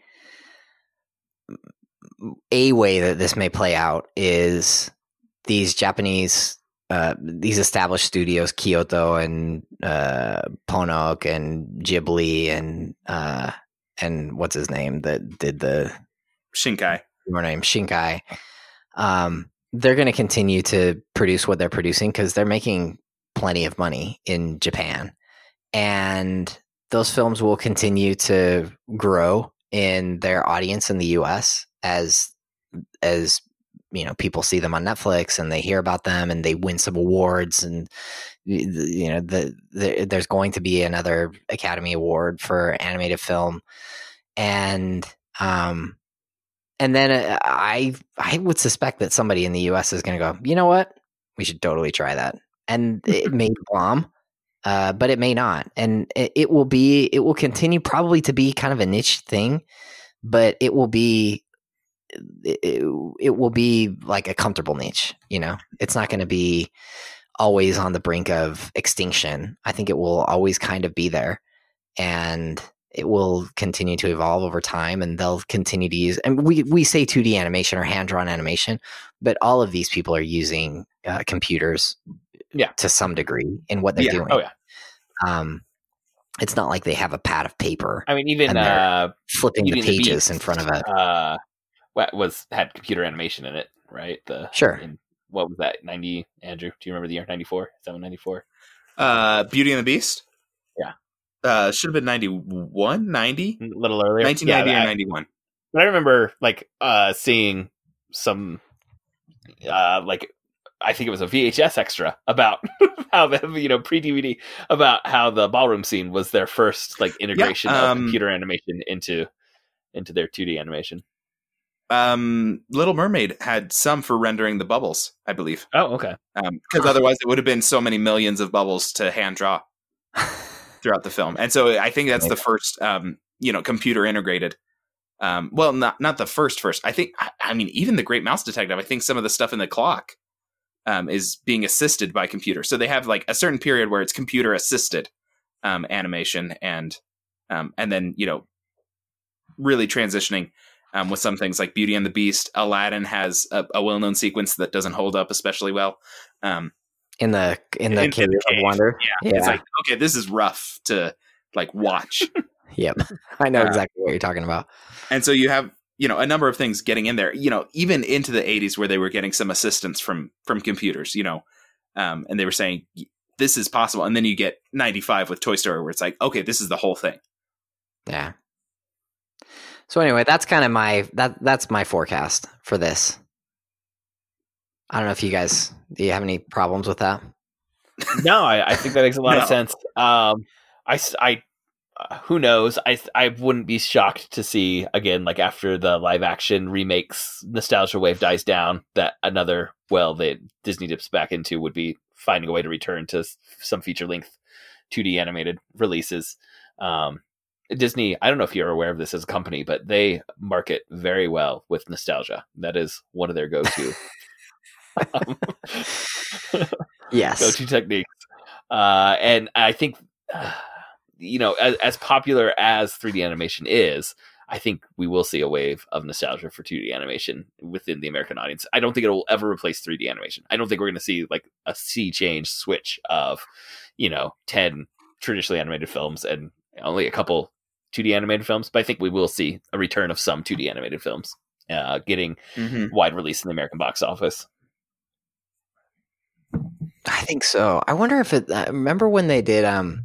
a way that this may play out is these Japanese uh, these established studios, Kyoto and uh, Ponoc and Ghibli and uh, and what's his name that did the Shinkai. your name Shinkai. Um, they're going to continue to produce what they're producing because they're making plenty of money in Japan, and those films will continue to grow in their audience in the U.S. as as you know people see them on Netflix and they hear about them and they win some awards and you know the, the there's going to be another Academy Award for animated film. And um and then uh, I I would suspect that somebody in the U.S. is going to go, you know what, we should totally try that, and it may bomb, uh, but it may not, and it, it will be it will continue probably to be kind of a niche thing, but it will be it, it, it will be like a comfortable niche. You know, it's not going to be always on the brink of extinction. I think it will always kind of be there, and it will continue to evolve over time and they'll continue to use and we we say 2D animation or hand drawn animation but all of these people are using uh, computers Yeah. to some degree in what they're Yeah. doing Oh yeah, um it's not like they have a pad of paper I mean, even uh, flipping the the pages Beast, in front of a uh, was had computer animation in it, right? The Sure. in what was that? Ninety, Andrew? Do you remember the year? Ninety four, seven ninety four. Uh, Beauty and the Beast. Yeah. Uh, should have been 91, 90? A little earlier, 1990 Yeah, or 91. But I remember like uh seeing some uh like I think it was a VHS extra about how the you know pre DVD about how the ballroom scene was their first like integration of um, computer animation into into their 2D animation. Um, Little Mermaid had some for rendering the bubbles, I believe. Oh, okay. because otherwise it would have been so many millions of bubbles to hand draw throughout the film. And so I think that's the first, um, you know, computer integrated. Um, well, not not the first first. I think I, I mean even the Great Mouse Detective. I think some of the stuff in the clock um, is being assisted by computer. So they have like a certain period where it's computer assisted um, animation, and um, and then you know really transitioning um, with some things like Beauty and the Beast. Aladdin has a, a well known sequence that doesn't hold up especially well. Um, in the in the In- in cave of cave, wonder. yeah, it's like okay, this is rough to like watch. yep. I know Uh, exactly what you're talking about. and so you have you know a number of things getting in there you know even into the 80s where they were getting some assistance from from computers you know um, and they were saying this is possible and then you get 95 with toy story where it's like okay this is the whole thing Yeah. So anyway, that's kind of my that that's my forecast for this. I don't know if you guys do you have any problems with that? no, I, I think that makes a lot No. of sense. Um, I uh, who knows? I, I wouldn't be shocked to see again, like after the live action remakes, nostalgia wave dies down, that another well that Disney dips back into would be finding a way to return to some feature length 2D animated releases. Um, Disney, I don't know if you're aware of this as a company, but they market very well with nostalgia. That is one of their go to. Yes. go-to techniques. Uh, and I think, uh, you know, as, as popular as 3D animation is, I think we will see a wave of nostalgia for 2D animation within the American audience. I don't think it will ever replace 3D animation. I don't think we're going to see like a sea change switch of, you know, 10 traditionally animated films and only a couple 2D animated films. But I think we will see a return of some 2D animated films uh, getting wide release in the American box office. I think so. I wonder if it. I remember when they did. Um.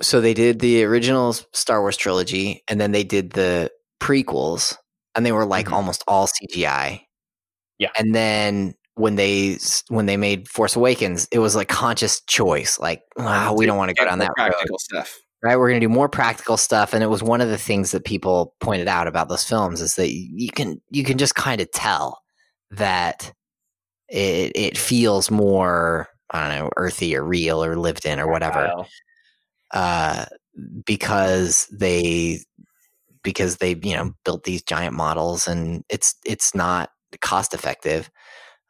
So they did the original Star Wars trilogy, and then they did the prequels, and they were like Mhm. almost all CGI. Yeah. And then when they when they made Force Awakens, it was like conscious choice. Like, wow, we don't want to go down that road. practical stuff right? We're going to do more practical stuff and it was one of the things that people pointed out about those films is that you can you can just kind of tell that it it feels more i don't know earthy or real or lived in or whatever. Uh because they because they you know built these giant models and it's it's not cost effective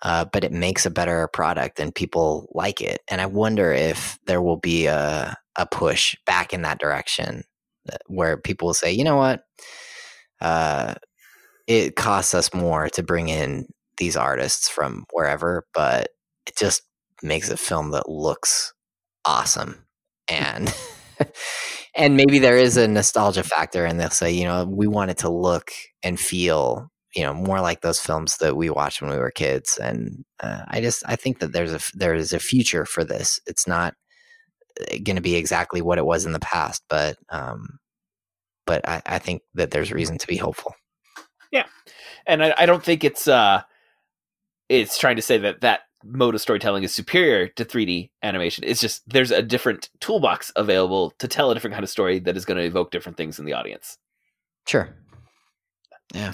uh, but it makes a better product and people like it. And i wonder if there will be a a push back in that direction uh, where people will say you know what? Uh it costs us more to bring in these artists from wherever but it just makes a film that looks awesome. And and maybe there is a nostalgia factor and they'll say you know we want it to look and feel you know more like those films that we watched when we were kids. And uh, i just i think that there's a there is a future for this. It's not going to be exactly what it was in the past but um but I, I think that there's reason to be hopeful Yeah, and I, I don't think it's uh it's trying to say that that mode of storytelling is superior to 3D animation. It's just there's a different toolbox available to tell a different kind of story that is going to evoke different things in the audience. sure Yeah.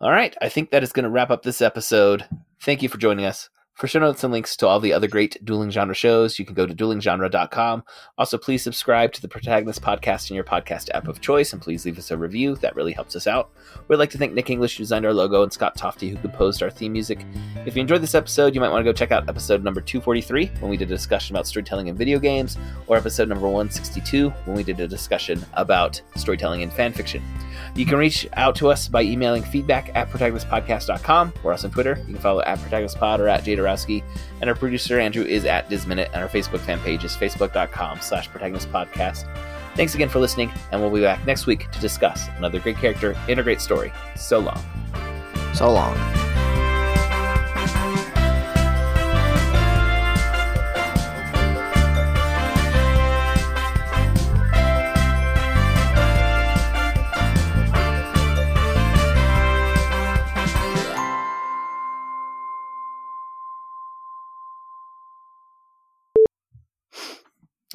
All right, I think that is going to wrap up this episode. Thank you for joining us. For show notes and links to all the other great dueling genre shows, you can go to duelinggenre.com. Also, please subscribe to the Protagonist Podcast in your podcast app of choice, and please leave us a review. That really helps us out. We'd like to thank Nick English, who designed our logo, and Scott Tofty, who composed our theme music. If you enjoyed this episode, you might want to go check out episode number 243, when we did a discussion about storytelling in video games, or episode number 162, when we did a discussion about storytelling in fan fiction. You can reach out to us by emailing feedback at protagonistpodcast.com. We're also on Twitter. You can follow at protagonistpod or at And our producer, Andrew, is at Disminute, and our Facebook fan page is facebook.com slash protagonist podcast. Thanks again for listening, and we'll be back next week to discuss another great character in a great story. So long. so long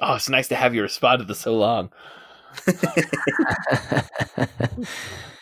Oh, it's nice to have you respond to this so long.